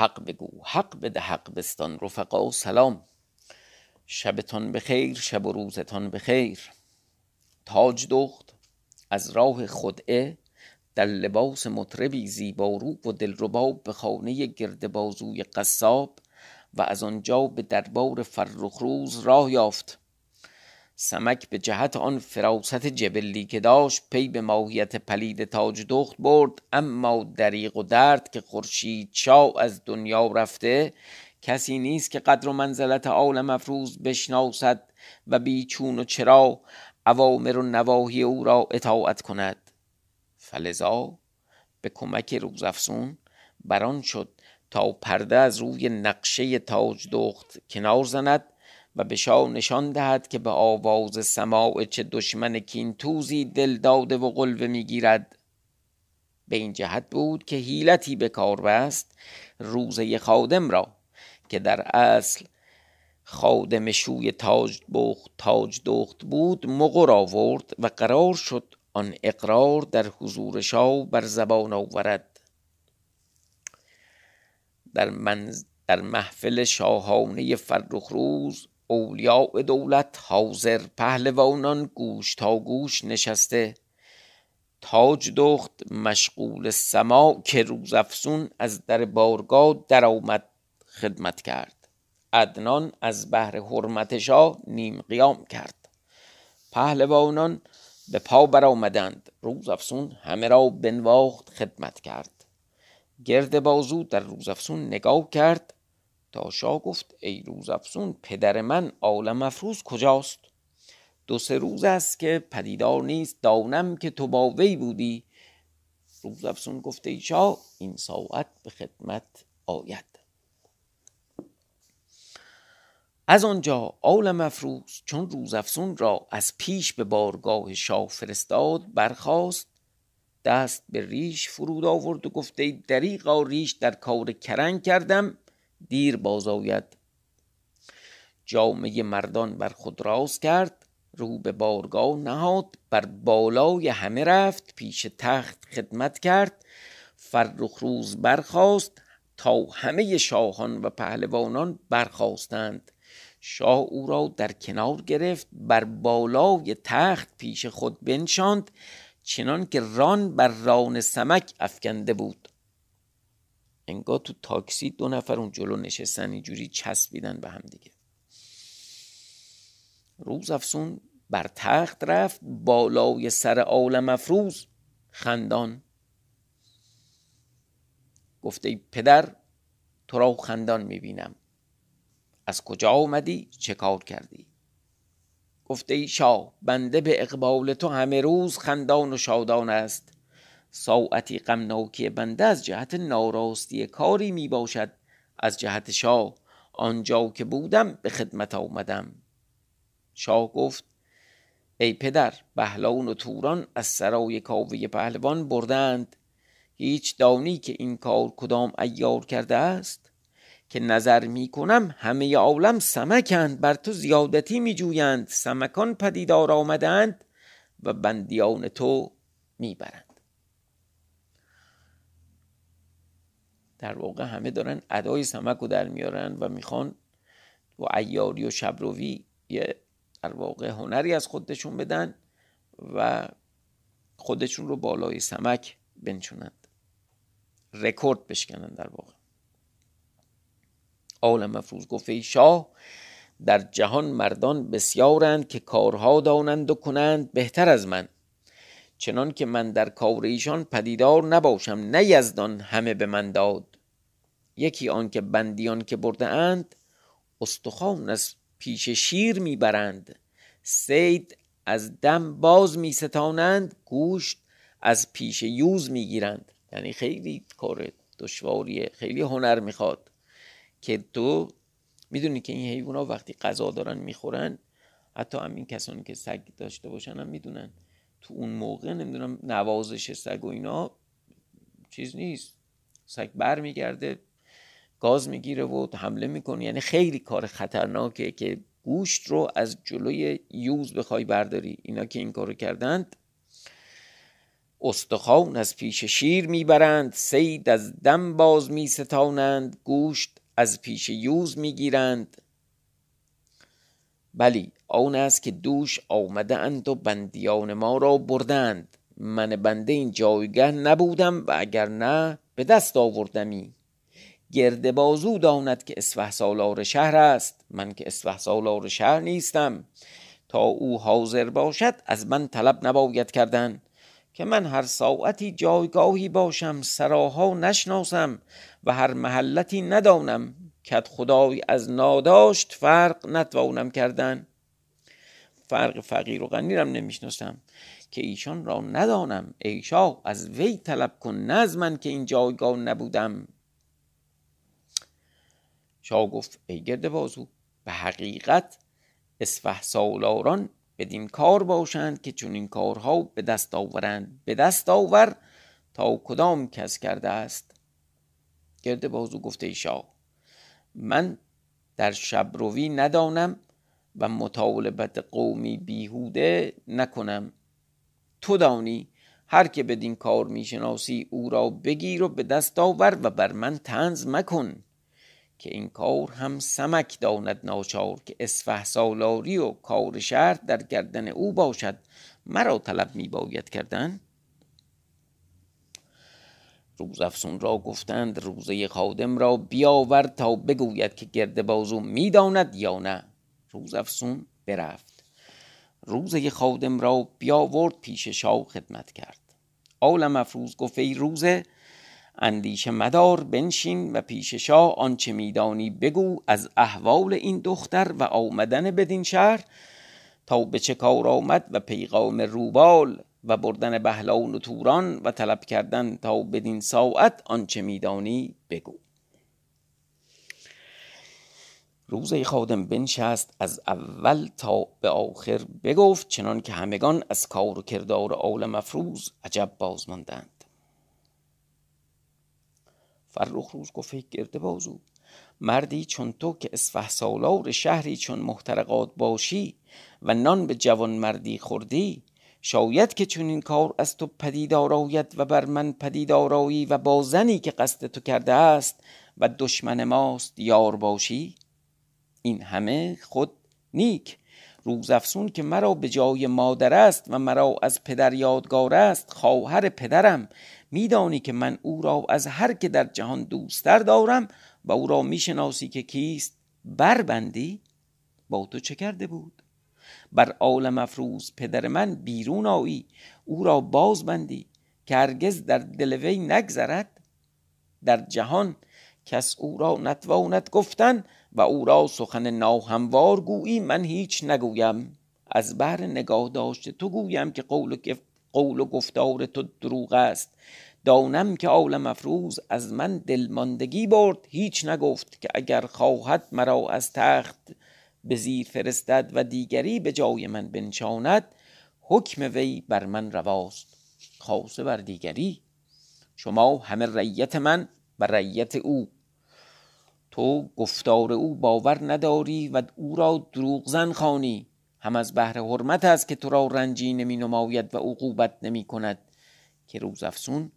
حق بگو حق بده حق بستان رفقا سلام. شبتان بخیر شب و روزتان بخیر. تاج دخت از راه خدعه در لباس مطربی زیبارو و دلربا به خانه گرد بازوی قصاب و از آنجا به دربار فرخروز راه یافت. سمک به جهت آن فراست جبلی که داشت پی به ماهیت پلید تاج دخت برد اما دریق و درد که خورشید شاه از دنیا رفته کسی نیست که قدر و منزلت عالم افروز بشناسد و بیچون و چرا اوامر و نواهی او را اطاعت کند. فلذا به کمک روزافزون بران شد تا پرده از روی نقشه تاج دخت کنار زند و به شاه نشان دهد که به آواز سماع چه دشمن کین توزی دل داده و قلوه می‌گیرد. به این جهت بود که حیلتی به کار بست روزه خادم را که در اصل خادم شوی تاج بخت تاج دخت بود مقر آورد و قرار شد آن اقرار در حضور شاه بر زبان آورد. در, منز در محفل شاهانه فرخ روز اولیاء دولت حاضر پهلوانان گوش تا گوش نشسته. تاج دخت مشغول سماع که روزافزون از در بارگاه در آمد خدمت کرد. عدنان از بهر حرمت شاه نیم قیام کرد. پهلوانان به پا برآمدند. روزافزون همه را بنواخت خدمت کرد. گرد بازو در روزافزون نگاه کرد. تا شاه گفت ای روزافزون پدر من عالم افروز کجاست؟ دو سه روز است که پدیدار نیست دانم که تو با وی بودی. روزافزون گفت ای شاه این ساعت به خدمت آید. از آنجا عالم افروز چون روزافزون را از پیش به بارگاه شاه فرستاد برخاست دست به ریش فرود آورد و گفت ای دریغا ریش در کار کرنگ کردم. دیر باز آید. جامه مردان بر خود راست کرد رو به بارگاه نهاد بر بالای همه رفت پیش تخت خدمت کرد. فرخ روز برخاست تا همه شاهان و پهلوانان برخواستند شاه او را در کنار گرفت بر بالای تخت پیش خود بنشاند چنان که ران بر ران سمک افکنده بود. انگار تو تاکسی دو نفر اون جلو نشستن اینجوری چسبیدن به هم دیگه. روز افسون بر تخت رفت بالای سر عالم افروز خندان. گفته پدر تو را خندان می‌بینم. از کجا آمدی؟ چه کار کردی؟ گفته ای شاه بنده به اقبال تو همه روز خندان و شادان است. ساعتی غمناکی بنده از جهت ناراستی کاری می باشد از جهت شاه. آنجا که بودم به خدمت آمدم. شاه گفت ای پدر بهلان و توران از سرای کاوه پهلوان بردند. هیچ دانی که این کار کدام ایار کرده است؟ که نظر می کنم همه عالم سمکند بر تو زیادتی می جویند. سمکان پدیدار آمدند و بندیان تو می در واقع همه دارن ادای سمک رو در میارن و می‌خوان و ایاری و شبروی یه در واقع هنری از خودشون بدن و خودشون رو بالای سمک بنشونند. رکورد بشکنن در واقع. عالم مفروض گفته شاه در جهان مردان بسیارند که کارها دانند و کنند بهتر از من. چنان که من در کار ایشان پدیدار نباشم نه یزدان همه به من داد. یکی آنکه بندیان که برده اند استخوان از پیش شیر می‌برند. سید از دم باز میستانند گوشت از پیش یوز می‌گیرند. یعنی خیلی کار دشواریه خیلی هنر می‌خواد که تو می‌دونی که این حیوان ها وقتی غذا دارن می‌خورن حتی همین کسانی که سگ داشته باشن هم می‌دونن. تو اون موقع نمی‌دونم نوازش سگ و اینا چیز نیست. سگ بر میگرده گاز می‌گیره و حمله می‌کنه. یعنی خیلی کار خطرناکه که گوشت رو از جلوی یوز بخوای برداری. اینا که این کارو کردند استخوان از پیش شیر می‌برند سید از دم باز میستانند گوشت از پیش یوز می‌گیرند. بلی آن است که دوش آمده اند و بندیان ما را بردند. من بنده این جایگه نبودم و اگر نه به دست آوردمی. گرد بازو داند که اسفه سالار شهر است. من که اسفه سالار شهر نیستم. تا او حاضر باشد از من طلب نباید کردن. که من هر ساعتی جایگاهی باشم سراها نشناسم و هر محلتی ندانم. کت خدای از ناداشت فرق نتوانم کردن. فرق فقیر و غنی رم نمی‌شناسم. که ایشان را ندانم. ای شاه از وی طلب کن. نه از من که این جایگاه نبودم. شاه گفت ای گرد بازو به حقیقت اسفه سالاران بدین کار باشند که چون این کارها به دست آورند به دست آور تا کدام کس کرده است؟ گرد بازو گفته ای شاه من در شبروی ندانم و مطالبت قومی بیهوده نکنم. تو دانی هر که بدین کار می‌شناسی او را بگیر و به دست آور و بر من تنز مکن. که این کار هم سمک داند ناچار که اسفه سالاری و کار شهر در گردن او باشد. مرا طلب می باید کردن روزافسون را گفتند روزه خادم را بیاور تا بگوید که گرد بازو می‌داند یا نه. روزافسون برفت. روزه خادم را بیاورد پیش شاه خدمت کرد. عالم افروز گفت ای روزه اندیشه مدار بنشین و پیش شاه آنچه میدانی بگو از احوال این دختر و آمدن بدین شهر تا به چه کار آمد و پیغام روبال و بردن بهلان و توران و طلب کردن تا بدین ساعت آنچه میدانی بگو. روزه خادم بنشست از اول تا به آخر بگفت چنان که همگان از کار و کردار عالم افروز عجب باز ماندند فرخ روز گفت گرده بازو مردی چون تو که اسفه سالار شهری چون محترقات باشی و نان به جوان مردی خوردی شاید که چون این کار از تو پدید آراید و بر من پدید و با زنی که قصد تو کرده است و دشمن ماست یار باشی؟ این همه خود نیک روزافسون که مرا به جای مادر است و مرا از پدر یادگار است خواهر پدرم. میدانی که من او را از هر که در جهان دوستتر دارم و او را می‌شناسی که کیست؟ بربندی؟ با تو چه کرده بود؟ بر عالم افروز پدر من بیرون آیی. او را باز بندی که هرگز در دل نگذرد. در جهان کس او را نتواند گفتن و او را سخن ناهموار گویی من هیچ نگویم. از بهر نگاه داشته تو گویم که قول و, قول و گفتار تو دروغ است. دانم که عالم افروز از من دلماندگی برد. هیچ نگفت که اگر خواهد مرا از تخت به زیر فرستد و دیگری به جای من بنشاند حکم وی بر من رواست. خاصه بر دیگری. شما همه ریت من و ریت او. تو گفتار او باور نداری و او را دروغ زن خانی هم از بهر حرمت است که تو را رنجی نمی نماید و عقوبت نمی کند که روزافسون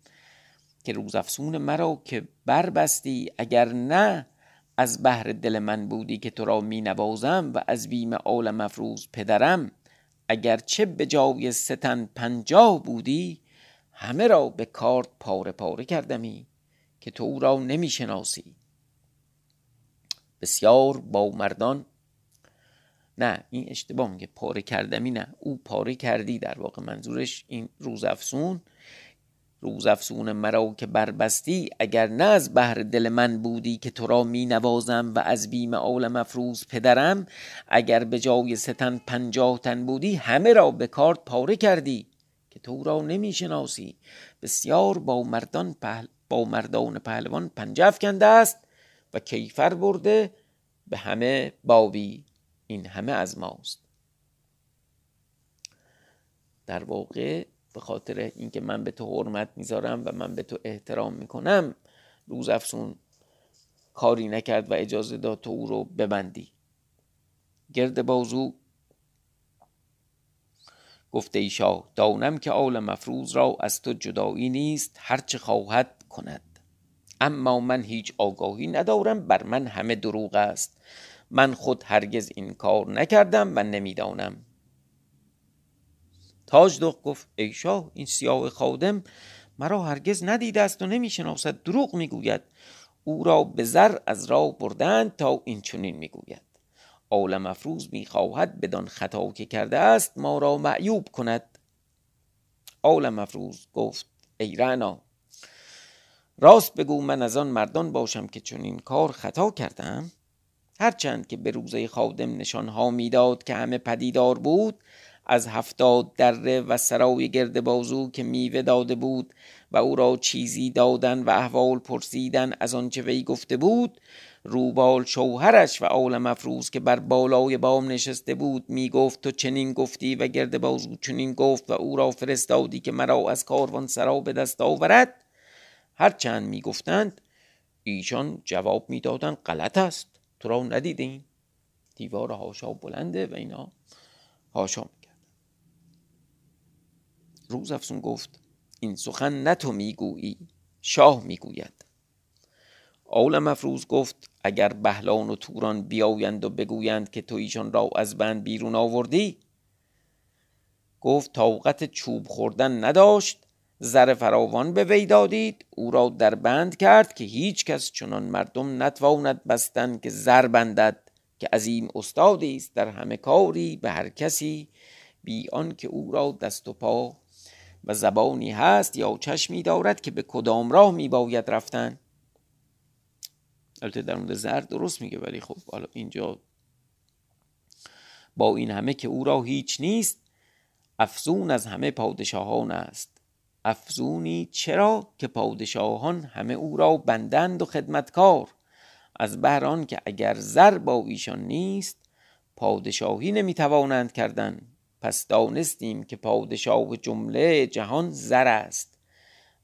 که روزافسون مرا که بربستی. اگر نه از بهر دل من بودی که تو را می نوازم و از بیم عالم افروز پدرم. اگر چه به جای ستن پنجاه بودی همه را به کارت پاره پاره کردمی که تو او را نمی شناسی بسیار با مردان. نه این اشتباه میگه پاره کردمی نه. او پاره کردی در واقع منظورش این روزافسون روزافسون مرا که بربستی اگر نه از بهر دل من بودی که تو را می نوازم و از بیم عالم افروز پدرم اگر به جای ستن پنجاه تن بودی همه را به کارت پاره کردی که تو را نمی شناسی بسیار با مردان پهل با مردان پهلوان پنجه افکنده است. و کیفر برده به همه بابی این همه از ماست. در واقع به خاطر اینکه من به تو حرمت می‌ذارم و من به تو احترام می‌کنم روز افسون کاری نکرد و اجازه داد تو او رو ببندی. گرد بازو گفته ای شاه دانم که آل مفروض را از تو جدایی نیست هرچه خواهد کند. اما من هیچ آگاهی ندارم بر من همه دروغ است. من خود هرگز این کار نکردم و نمی‌دانم. تاج دخ گفت ای شاه این سیاه خادم مرا هرگز ندیده است و نمی‌شناسد. دروغ می‌گوید. او را به زر از راه بردند تا این چنین می‌گوید. آل مفروض می‌خواهد بدان خطا که کرده است ما را معیوب کند. آل مفروض گفت ای رعنا راست بگو من از آن مردان باشم که چنین کار خطا کردم؟ هرچند که به روزه خادم نشانها می‌داد که همه پدیدار بود از هفتاد دره و سرای گرد بازو که میوه داده بود و او را چیزی دادن و احوال پرسیدن از آنچه وی گفته بود روبال شوهرش و آل مفروض که بر بالای بام نشسته بود می گفت تو چنین گفتی و گرد بازو چنین گفت و او را فرستادی که مرا از کاروان سرا به دست آورد؟ هرچند می گفتند ایشان جواب می‌دادند غلط است. تو را ندیدین دیوار هاشا بلنده و اینا هاشا می‌کرد روز افسون گفت این سخن نه تو می‌گویی شاه می‌گوید. آول مفروض گفت اگر بهلان و توران بیایند و بگویند که تو ایشان را از بند بیرون آوردی؟ گفت طاقت چوب خوردن نداشت. زر فراوان به وی دادید. او را در بند کرد که هیچ کس چنان مردم نتواند بستن که زر بندد که عظیم استادی است در همه کاری به هر کسی بی آن که او را دست و پا و زبانی هست یا چشمی دارد که به کدام راه می باید رفتن. البته در مورد زر درست میگه ولی خب حالا اینجا با این همه که او را هیچ نیست افزون از همه پادشاهان است. افزونی چرا که پادشاهان همه او را بندند و خدمتکار؟ از بهران که اگر زر با ایشان نیست پادشاهی نمی‌توانند کردن. پس دانستیم که پادشاه جمله جهان زر است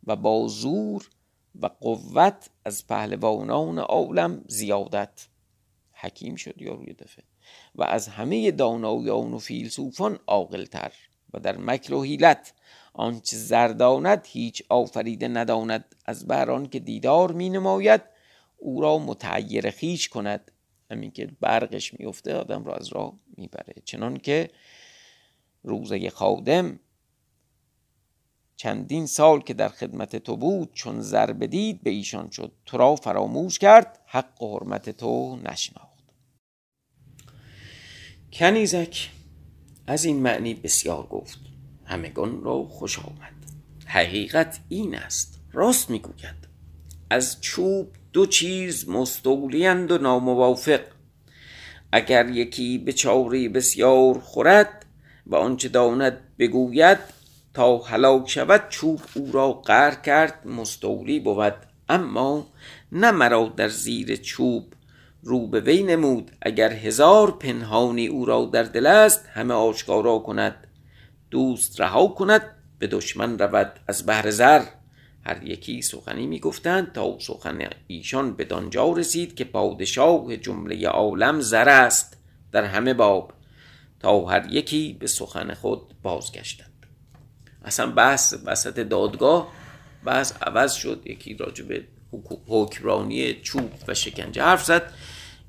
و با زور و قوت از پهلوانان عالم زیادت. حکیم شد یا روی دفعه. و از همه دانایان و فیلسوفان عاقلتر و در مکر و حیلت آنچه زرداند هیچ آفریده نداند. از بران که دیدار می نماید او را متعیر خیش کند. همین که برقش میفته آدم را از راه می‌بره. چنان که روزه خادم چندین سال که در خدمت تو بود چون زر بدید به ایشان شد. تو را فراموش کرد حق و حرمت تو نشناخت. کنیزک از این معنی بسیار گفت. همگان را خوش آمد. حقیقت این است راست می‌گوید. از چوب دو چیز مستولیند و ناموافق. اگر یکی به چاری بسیار خورد و آنچه داند بگوید تا هلاک شود چوب او را قهر کرد مستولی بود. اما نه مرا در زیر چوب رو به وی نمود. اگر هزار پنهانی او را در دل است همه آشکارا کند. دوست رها کند به دشمن رود از بهر زر. هر یکی سخنی می‌گفتند تا سخن ایشان به دانجا رسید که پادشاه جمله عالم زر است در همه باب تا هر یکی به سخن خود بازگشتند اصلا بحث وسط دادگاه بحث عوض شد. یکی راجب حکمرانی چوب و شکنجه حرف زد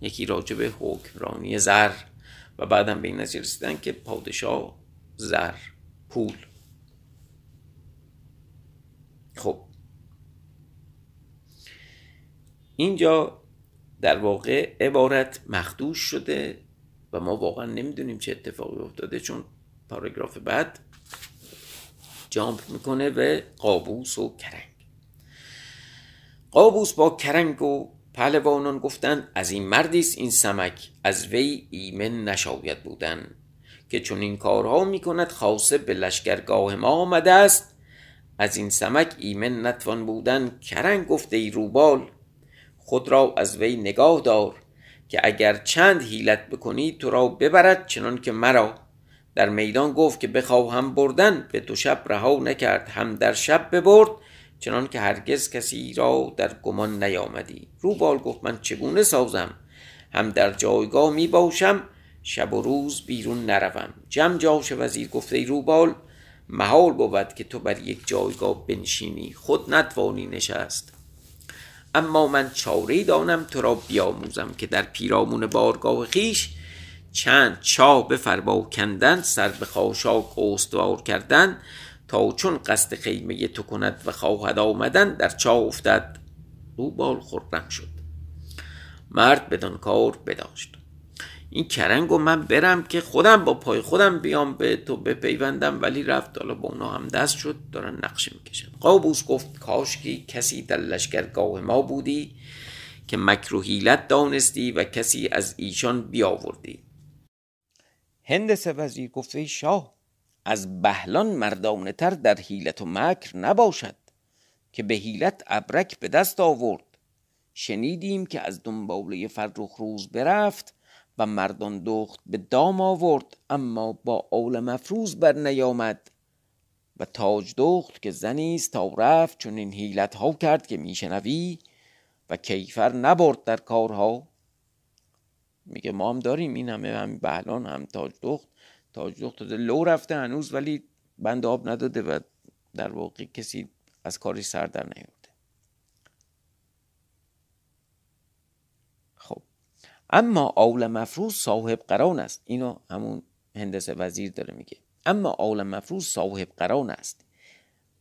یکی راجب حکمرانی زر و بعدم به این نظر رسیدن که پادشاه زر پول. خب. اینجا در واقع عبارت مخدوش شده و ما واقعا نمی‌دونیم چه اتفاقی افتاده چون پاراگراف بعد جامپ می‌کنه به قابوس و کرنگ. قابوس با کرنگ و پهلوانان گفتند از این مردیست این سمک از وی ایمن نشاید بودن. که چون این کارها می کند خاصه به لشکرگاه ما آمده است. از این سمک ایمن نتوان بودن کرنگ گفته ای روبال خود را از وی نگاه دار که اگر چند حیلت بکنی تو را ببرد چنان که مرا. در میدان گفت که بخواهم بردن به دو شب رها نکرد هم در شب ببرد چنان که هرگز کسی را در گمان نیامدی. روبال گفت من چگونه سازم؟ هم در جایگاه می باشم شب و روز بیرون نروم. جم جاش وزیر گفته ای روبال محال بود که تو بر یک جایگاه بنشینی. خود نتوانی نشست. اما من چاره دانم تو را بیاموزم که در پیرامون بارگاه خیش چند چاه به فربا کندن سر به خاشاک استوار کردن تا چون قصد خیمه تو کند و خواهد آمدن در چاه افتد. او بال خرم شد مرد بدان کار بداشت. این کرنگ و من برم که خودم با پای خودم بیام به تو بپیوندم ولی رفت. حالا با اونا هم دست شد دارن نقشه می‌کشن. قابوس گفت کاشکی کسی در لشکرگاه ما بودی که مکر دانستی و کسی از ایشان بیاوردی. هندس وزیر گفت شاه از بهلان مردانه تر در حیلت و مکر نباشد که به حیلت ابرک به دست آورد. شنیدیم که از دنباله فرخ روز برفت و مردان دخت به دام آورد اما با اول مفروز بر نیامد. و تاج دخت که زنیست تا رفت چون این حیلت ها کرد که میشنوی و کیفر نبرد در کارها. میگه ما هم داریم این همه هم بهلان هم تاج دخت. تاج دخت لو رفته هنوز ولی بند آب نداده و در واقع کسی از کاری سر در نیورده خب اما آول مفروض صاحب قران است. اینو همون هندس وزیر داره میگه. اما آول مفروض صاحب قران است.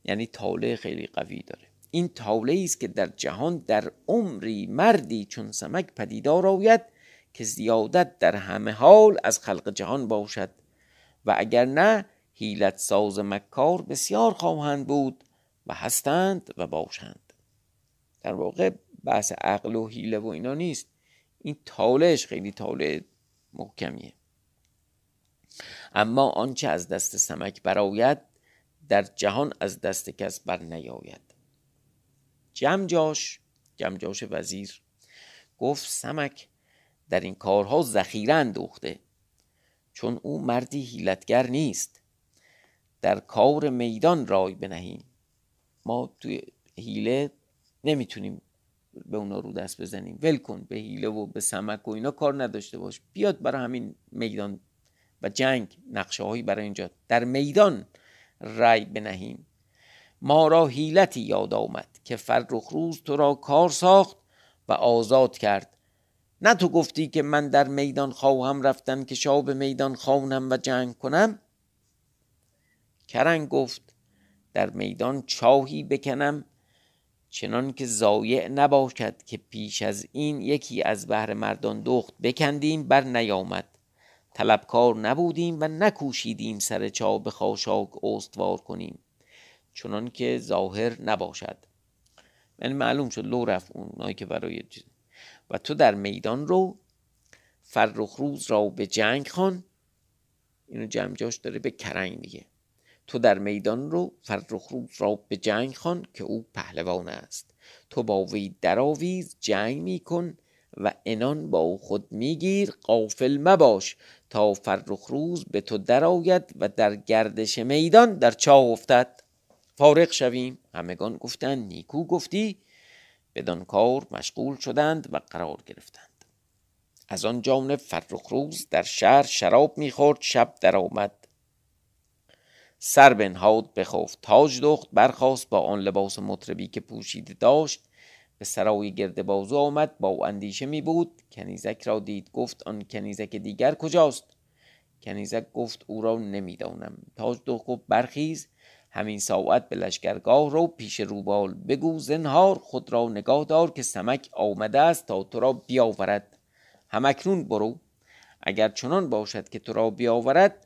یعنی تاله خیلی قوی داره. این تاله است که در جهان در عمری مردی چون سمک پدیدار آید که زیادت در همه حال از خلق جهان باشد. و اگر نه هیلت ساز مکار بسیار خواهند بود و هستند و باشند. در واقع بحث عقل و حیله و اینا نیست. این تالش خیلی تاله محکمیه. اما آنچه از دست سمک براید در جهان از دست کس بر نیاید. جمجاش جمجاش وزیر گفت سمک در این کارها ذخیره اندوخته. چون او مردی هیلتگر نیست. در کار میدان رای بنهیم. ما توی هیله نمی‌تونیم به اونا رو دست بزنیم. ول کن به هیله و به سمک و اینا کار نداشته باش. بیاد برای همین میدان و جنگ نقشه هایی برای اینجا. در میدان رای بنهیم. ما را هیلتی یاد آمد که فرخ روز تو را کار ساخت و آزاد کرد. نه تو گفتی که من در میدان خواهم رفتن که شاب میدان خوانم و جنگ کنم؟ کرنگ گفت در میدان چاهی بکنم چنان که زایع نباشد که پیش از این یکی از بهر مردان دخت بکندیم بر نیامد. طلبکار نبودیم و نکوشیدیم سر چا به خاشاک استوار کنیم. چنان که ظاهر نباشد. یعنی معلوم شد لو رفت اونایی که برای و تو در میدان رو فرخ روز را به جنگ خان اینو جمجاش داره به کرنگ میگه. تو در میدان رو فرخ روز را به جنگ خان که او پهلوان است. تو با وی درآویز جنگ میکن و انان با خود میگیر قافل مباش تا فرخ روز به تو درآید و در گردش میدان در چاه افتد. فارغ شویم. همگان گفتند نیکو گفتی. بدان کار مشغول شدند و قرار گرفتند. از آن جانب فرخ روز در شهر شراب می‌خورد شب درآمد. سر بنهاد بخفت تاج دخت برخاست با آن لباس مطربی که پوشیده داشت. به سرای گرد بازو آمد با اندیشه می بود. کنیزک را دید گفت آن کنیزک دیگر کجاست؟ کنیزک گفت او را نمی‌دانم. تاج دخت گفت برخیز. همین ساعت به لشکرگاه رو پیش روبال بگو. زنهار خود را نگاه دار که سمک آمده است تا تو را بیاورد. همکنون برو. اگر چنان باشد که تو را بیاورد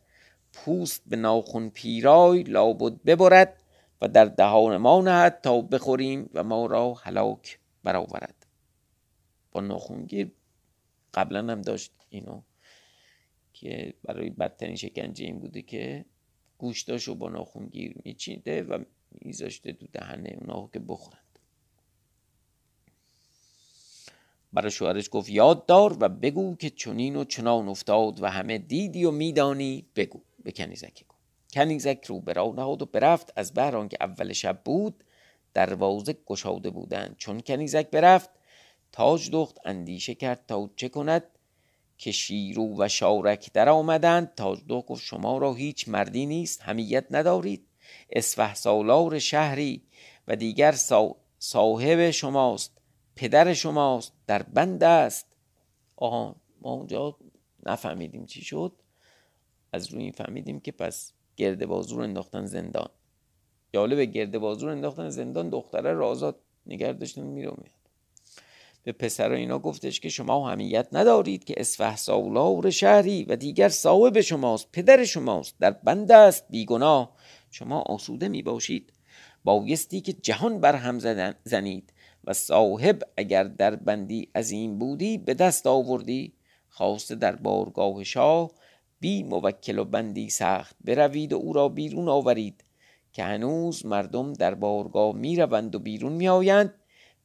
پوست به ناخون پیرای لابد ببرد و در دهان ما نهد تا بخوریم و ما را هلاک برآورد. با ناخونگیر قبلا هم داشت اینو که برای بدترین شکنجه این بوده که گوشتاشو با ناخونگیر میچینده و میذاشته دو دهنه اونا که بخورند. برای شوهرش گفت یاد دار و بگو که چنین و چنان افتاد و همه دیدی و میدانی بگو. به کنیزک گفت. کنیزک رو به نهاد و برفت. از بهر که اول شب بود دروازه گشاده بودند. چون کنیزک برفت تاج دخت اندیشه کرد تا چه کند که شیرو و شارک در آمدند. دو گفت شما را هیچ مردی نیست همیت ندارید. اسفه سالار شهری و دیگر صاحب شماست پدر شماست در بند است. آها ما اونجا نفهمیدیم چی شد. از روی این فهمیدیم که پس گرد بازور انداختن زندان. جالب گرد بازور انداختن زندان دختره را آزاد نگه داشتن میره میاد. به پسر اینا گفتش که شما همیت ندارید که اسفه سالار شهری و دیگر صاحب شماست پدر شماست در بند است بیگناه. شما آسوده می باشید بایستی که جهان بر هم زنید و صاحب اگر در بندی این بودی به دست آوردی. خواسته در بارگاه شاه بی موکل و بندی سخت بروید و او را بیرون آورید که هنوز مردم در بارگاه می روند و بیرون می آیند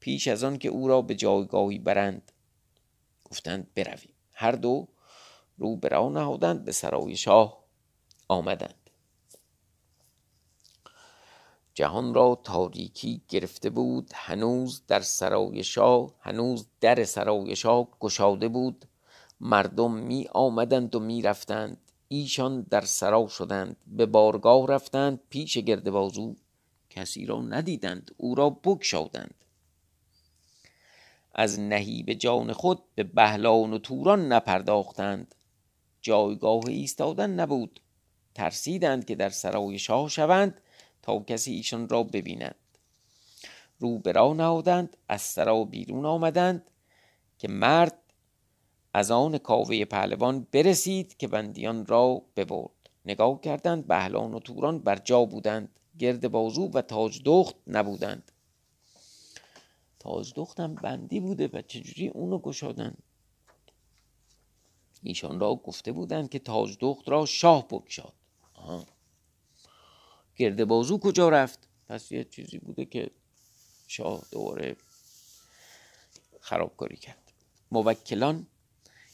پیش از آن که او را به جایگاهی برند. گفتند برویم. هر دو رو به نهادند به سرای شاه آمدند. جهان را تاریکی گرفته بود هنوز در سرای شاه هنوز در سرای شاه گشاده بود. مردم می آمدند و می رفتند ایشان در سرا شدند. به بارگاه رفتند پیش گرد بازو کسی را ندیدند. او را بگشادند. از نهیب جان خود به بهلان و توران نپرداختند. جایگاه ایستادن نبود. ترسیدند که در سرای شاه شوند تا کسی ایشان را ببیند. رو به راه نهادند. از سرا بیرون آمدند که مرد از آن کاوه پهلوان برسید که بندیان را ببرد. نگاه کردند بهلان و توران بر جا بودند. گرد بازو و تاج دخت نبودند. تاج دختم بندی بوده و چجوری اونو گشادن؟ ایشان را گفته بودند که تاج دخت را شاه بکشاد گرد بازو کجا رفت؟ پس یه چیزی بوده که شاه دوباره خرابکاری کرد. موکلان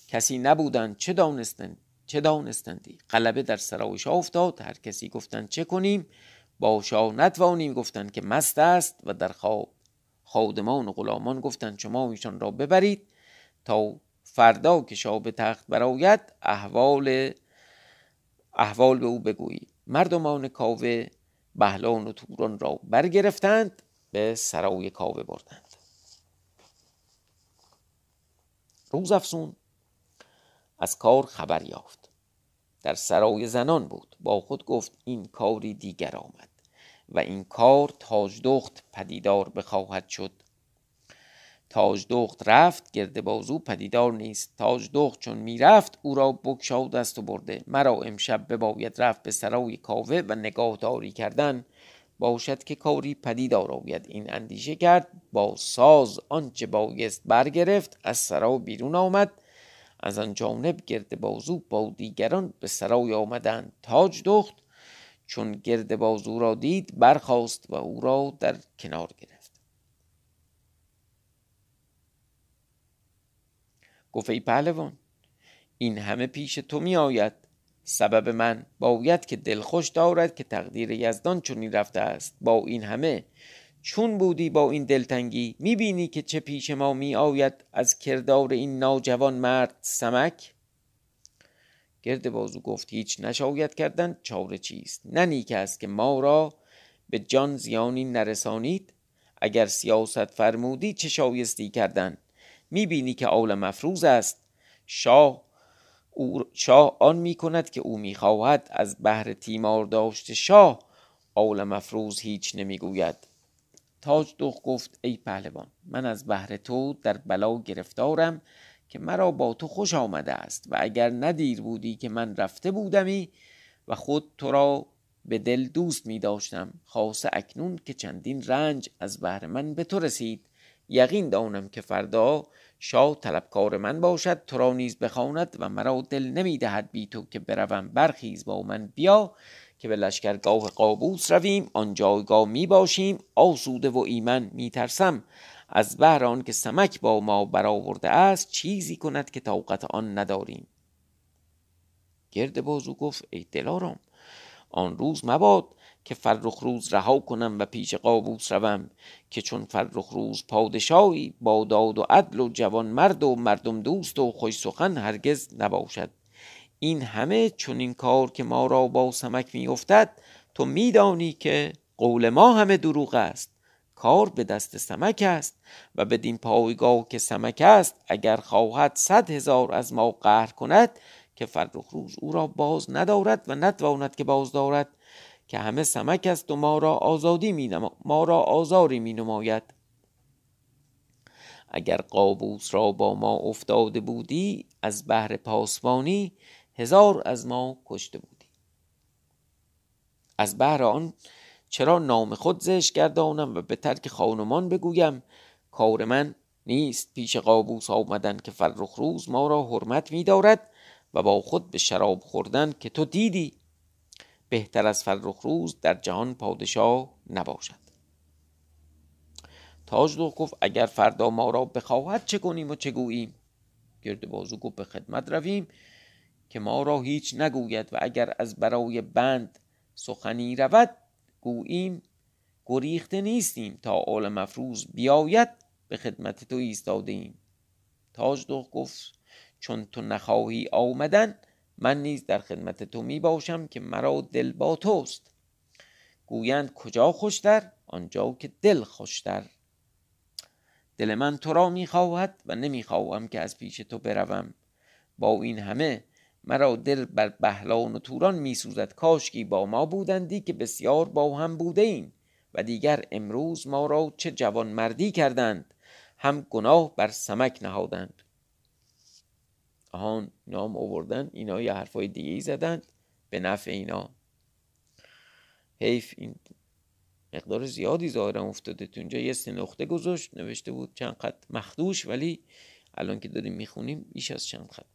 کسی نبودند چه دانستند چه دانستندی؟ غلبه در سرای شاه افتاد هر کسی گفتند چه کنیم؟ با شاه نتوانیم گفتند که مست است و در خواب. خادمان و غلامان گفتند شما ایشان را ببرید تا فردا که شاه به تخت برآید احوال احوال به او بگویید مردمان کاوه بهلان و توران را برگرفتند به سرای کاوه بردند. روز افسون از کار خبر یافت. در سرای زنان بود. با خود گفت این کاری دیگر آمد و این کار تاجدخت پدیدار بخواهد شد. تاجدخت رفت گرد بازو پدیدار نیست. تاجدخت چون می‌رفت او را بکشاد دست و برده. مرا امشب بباید رفت به سرای کاوه و نگاهداری کردن. باشد که کاری پدیدار آید. این اندیشه کرد. با ساز آنچه بایست برگرفت از سرا بیرون آمد. از آن جانب گرد بازو با دیگران به سرای آمدند. تاج دخت چون گرد بازو را دید برخاست و او را در کنار گرفت. گفت ای پهلوان این همه پیش تو می آید. سبب من باید که دلخوش دارد که تقدیر یزدان چنین رفته است. با این همه چون بودی با این دلتنگی می‌بینی که چه پیش ما می آید از کردار این ناجوان مرد سمک؟ گرد بازو گفت هیچ نشاید کردن چاره چیست؟ نه نیک است که ما را به جان زیانی نرسانید. اگر سیاست فرمودی چه شایستی کردن؟ می‌بینی که عالم مفروض است. شاه او شاه آن می کند که او می‌خواهد از بهر تیمار داشت. شاه عالم مفروض هیچ نمی‌گوید. تاج دخ گفت ای پهلوان من از بهر تو در بلا گرفتارم که مرا با تو خوش آمده است و اگر ندیر بودی که من رفته بودمی و خود تو را به دل دوست می داشتم خاصه اکنون که چندین رنج از بهر من به تو رسید. یقین دانم که فردا شاه طلبکار من باشد تو را نیز بخواند و مرا دل نمی دهد بی تو که بروم برخیز با من. بیا که به لشکرگاه قابوس رویم آن جایگاه می باشیم. آسوده و ایمن می ترسم. از بهر آن که سمک با ما برآورده است چیزی کند که طاقت آن نداریم. گرد بازو گفت ای دلارام آن روز مباد که فرخ روز رها کنم و پیش قابوس روم که چون فرخ روز پادشاهی با داد و عدل و جوان مرد و مردم دوست و خوش سخن هرگز نباشد. این همه چون این کار که ما را با سمک میافتد تو میدانی که قول ما همه دروغ است. کار به دست سمک است و بدین پایگاه که سمک است اگر خواهد صد هزار از ما قهر کند که فرخ روز او را باز ندارد و نتواند که باز دارد. که همه سمک است و ما را آزادی می ما را آزاری می نماید. اگر قابوس را با ما افتاده بودی از بهر پاسبانی هزار از ما کشته بودی از بهر آن چرا نام خود زش گردانم و به ترک خانمان بگویم؟ کار من نیست پیش قابوس آمدن که فرخ روز ما را حرمت می دارد و با خود به شراب خوردن که تو دیدی. بهتر از فرخ روز در جهان پادشاه نباشد. تاجدو گفت اگر فردا ما را بخواهد چه کنیم و چه گوییم؟ گرد بازو گفت به خدمت رویم. که ما را هیچ نگوید و اگر از برای بند سخنی رود گوییم گریخته نیستیم تا آل مفروض بیاید به خدمت تو ایستاده ایم تاجدخ گفت چون تو نخواهی آمدن من نیز در خدمت تو می باشم که مرا دل با توست. گویند کجا خوشتر؟ آنجا که دل خوشتر. دل من تو را می خواهد و نمی خواهم که از پیش تو بروم. با این همه مرا دل بر بهلان و توران سوزد. کاشکی با ما بودندی که بسیار با هم بوده ایم و دیگر امروز ما را چه جوان مردی کردند. هم گناه بر سمک نهادند. آهان نام آوردن اینا یه حرفای دیگه ای زدن به نفع اینا. حیف این مقدار زیادی ظاهرا افتاده. تو اینجا یه سه نقطه گذاشت. نوشته بود چند خط مخدوش ولی الان که داریم می‌خونیم بیش از چند خط.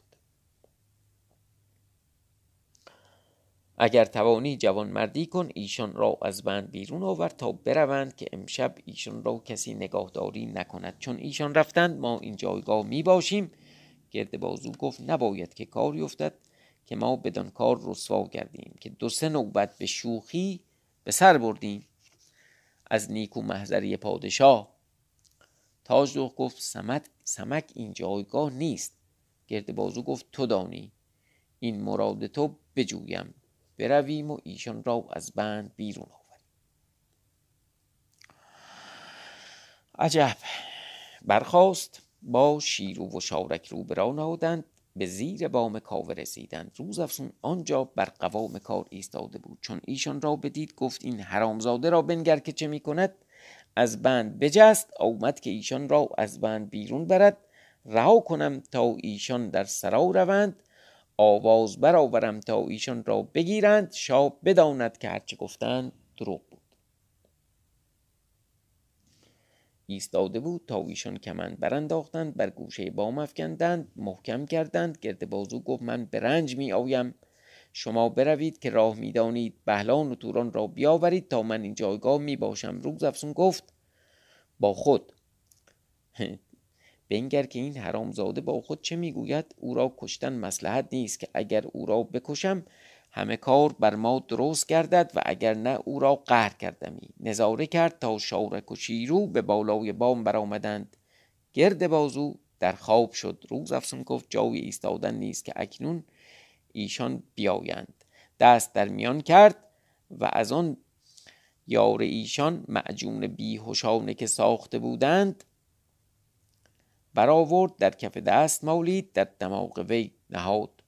اگر توانی جوان مردی کن ایشان را از بند بیرون آور تا بروند که امشب ایشان را کسی نگاهداری نکند. چون ایشان رفتند ما این جایگاه می باشیم. گرد بازو گفت نباید که کاری افتد که ما بدان کار رسوا کردیم که دو سه نوبت به شوخی به سر بردیم. از نیکو محضری پادشاه. تاج گفت سمک, سمک این جایگاه نیست. گرد بازو گفت تو دانی این مراد تو بجویم. برویم و ایشان را از بند بیرون آوریم. عجب. برخواست با شیرو و شارک رو برا نهادند به زیر بام کاوه رسیدند. روز افسون آنجا بر قوام کار ایستاده بود. چون ایشان را بدید گفت این حرامزاده را بنگر که چه می کند؟ از بند بجست آمد که ایشان را از بند بیرون برد. رها کنم تا ایشان در سرا روند. آواز برآورم تا ایشان را بگیرند شاه بداند که هرچه گفتند دروغ ایستاده بود تا ایشان کمند برانداختند بر گوشه بام افکندند محکم کردند گرد بازو گفت من به رنج می آیم شما بروید که راه می‌دانید. بهلان و توران را بیاورید تا من این جایگاه می باشم روز افسون گفت با خود. بنگر که این حرامزاده با خود چه می‌گوید؟ او را کشتن مسلحت نیست که اگر او را بکشم همه کار بر ما درست گردد و اگر نه او را قهر کردمی. نظاره کرد تا شاورک و شیرو به بالای بام برآمدند. گرد بازو در خواب شد. روز افسون گفت جای ایستادن نیست که اکنون ایشان بیایند. دست در میان کرد و از آن یار ایشان معجون بیهوشانه که ساخته بودند برآورد در کف دست مالید در دماغ وی نهاد.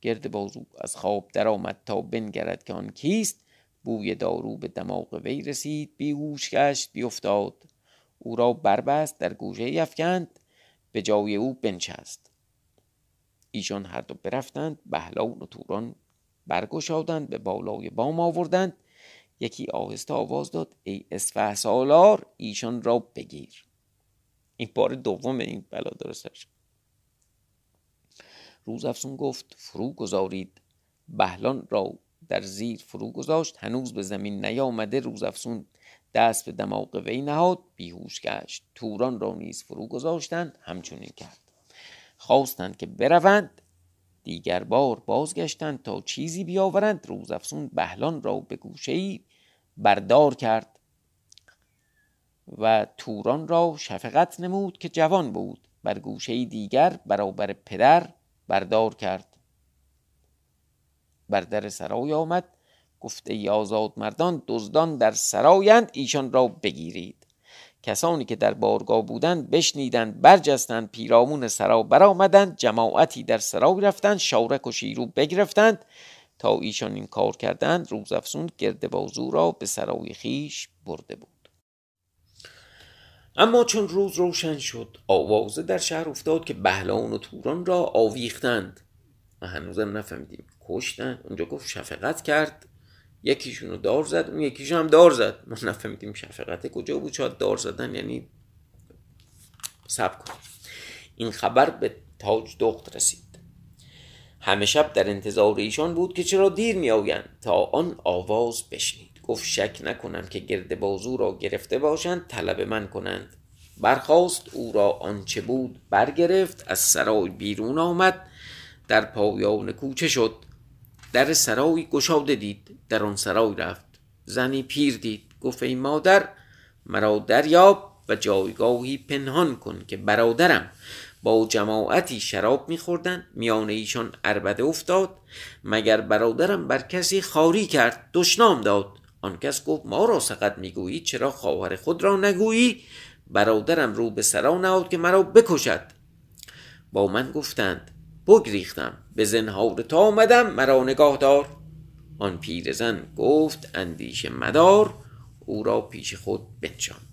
گرد بازو از خواب درآمد تا بنگرد که آن کیست. بوی دارو به دماغ وی رسید. بیهوش گشت بیافتاد. او را بربست در گوشه افکند. به جای او بنشست. ایشان هر دو برفتند بهلان و توران برگشادند به بالای بام آوردند. یکی آهسته آواز داد ای اسفه سالار ایشان را بگیر. این بار دوم این بلا درست روز افسون گفت فرو گذارید. بهلان را در زیر فرو گذاشت. هنوز به زمین نیامده روز افسون دست به دماغ وی نهاد. بیهوش گشت. توران را نیز فرو گذاشتند. همچنین کرد. خواستند که بروند. دیگر بار بازگشتند تا چیزی بیاورند. روز افسون بهلان را به گوشه ای بردار کرد. و توران را شفقت نمود که جوان بود بر گوشه دیگر برابر پدر بردار کرد. بر در سرای آمد گفته ای آزاد مردان دزدان در سرایند ایشان را بگیرید. کسانی که در بارگاه بودند بشنیدند برجستند پیرامون سرا برآمدند جماعتی در سرای رفتند شاورک و شیرو بگرفتند. تا ایشان این کار کردند روز افسون گرد بازو را به سرای خیش برده بود. اما چون روز روشن شد آوازه در شهر افتاد که بهلان و توران را آویختند. و هنوزم نفهمیدیم کشتن. اونجا گفت شفقت کرد. یکیشون رو دار زد اون یکیشون هم دار زد. ما نفهمیدیم شفقت کجا بود. شاید دار زدن یعنی سب کن این خبر به تاج دخت رسید. همه شب در انتظار ایشان بود که چرا دیر می تا آن آواز بشنید. گفت شک نکنم که گرد بازو را گرفته باشند طلب من کنند. برخواست او را آنچه بود برگرفت از سرای بیرون آمد در پایان کوچه شد. در سرای گشاده دید در آن سرای رفت. زنی پیر دید گفت ای مادر مرا دریاب و جایگاهی پنهان کن که برادرم با جماعتی شراب میخوردن. میان ایشان اربده افتاد مگر برادرم بر کسی خاری کرد دشنام داد. آن کس گفت ما را سقط می‌گویی چرا خواهر خود را نگویی؟ برادرم رو به سرا نهاد که مرا بکشد. با من گفتند بگریختم به زنهار تا آمدم مرا نگاه دار. آن پیرزن گفت اندیشه مدار او را پیش خود بنشاند.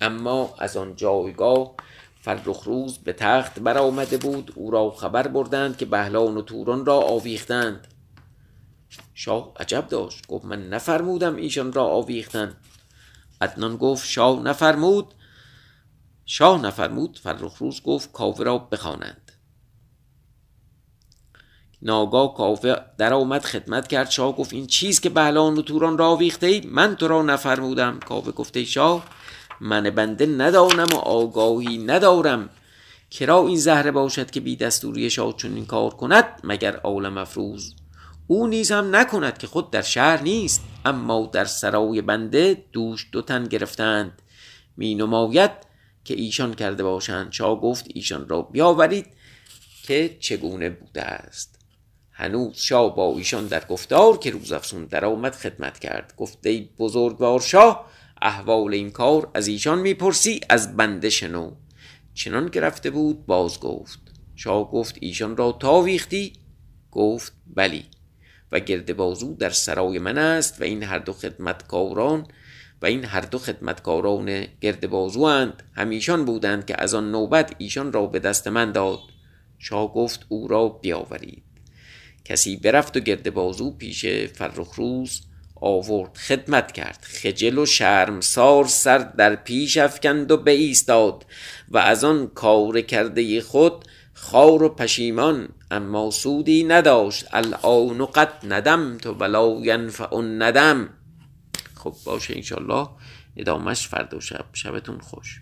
اما از آن جایگاه فرخ روز به تخت برآمده بود او را خبر بردند که بهلان و توران را آویختند. شاه عجب داشت گفت من نفرمودم ایشان را آویختند عدنان گفت شاه نفرمود. شاه نفرمود فرخ روز گفت کاوه را بخوانند. ناگاه کاوه در آمد خدمت کرد. شاه گفت این چیز که بهلان و توران را آویخته ای من تو را نفرمودم. کاوه گفته شاه من بنده ندانم و آگاهی ندارم. کرا این زهره باشد که بی دستوری شاه چون کار کند مگر عالم افروز؟ او نیز هم نکند که خود در شهر نیست اما در سرای بنده دوش دو تن گرفتند. می نماید که ایشان کرده باشند. شاه گفت ایشان را بیاورید که چگونه بوده است. هنوز شاه با ایشان در گفتار که روز افسون در آمد خدمت کرد. گفته بزرگوار شاه احوال این کار از ایشان می‌پرسی از بنده شنو. چنان که رفته بود باز گفت. شاه گفت ایشان را تاویختی گفت بلی. و گرد بازو در سرای من است و این هر دو خدمتکاران و این هر دو خدمتکاران گرد بازو اند. همیشان بودند که از آن نوبت ایشان را به دست من داد. شاه گفت او را بیاورید. کسی برفت و گرد بازو پیش فرخ روز آورد خدمت کرد. خجل و شرمسار سر در پیش افکند و ایستاد و از آن کار کرده خود خار و پشیمان اما سودی نداشت. الان قد ندم تو ولا ینفع ندم خب باشه انشالله ادامش فردا شب شبتون خوش.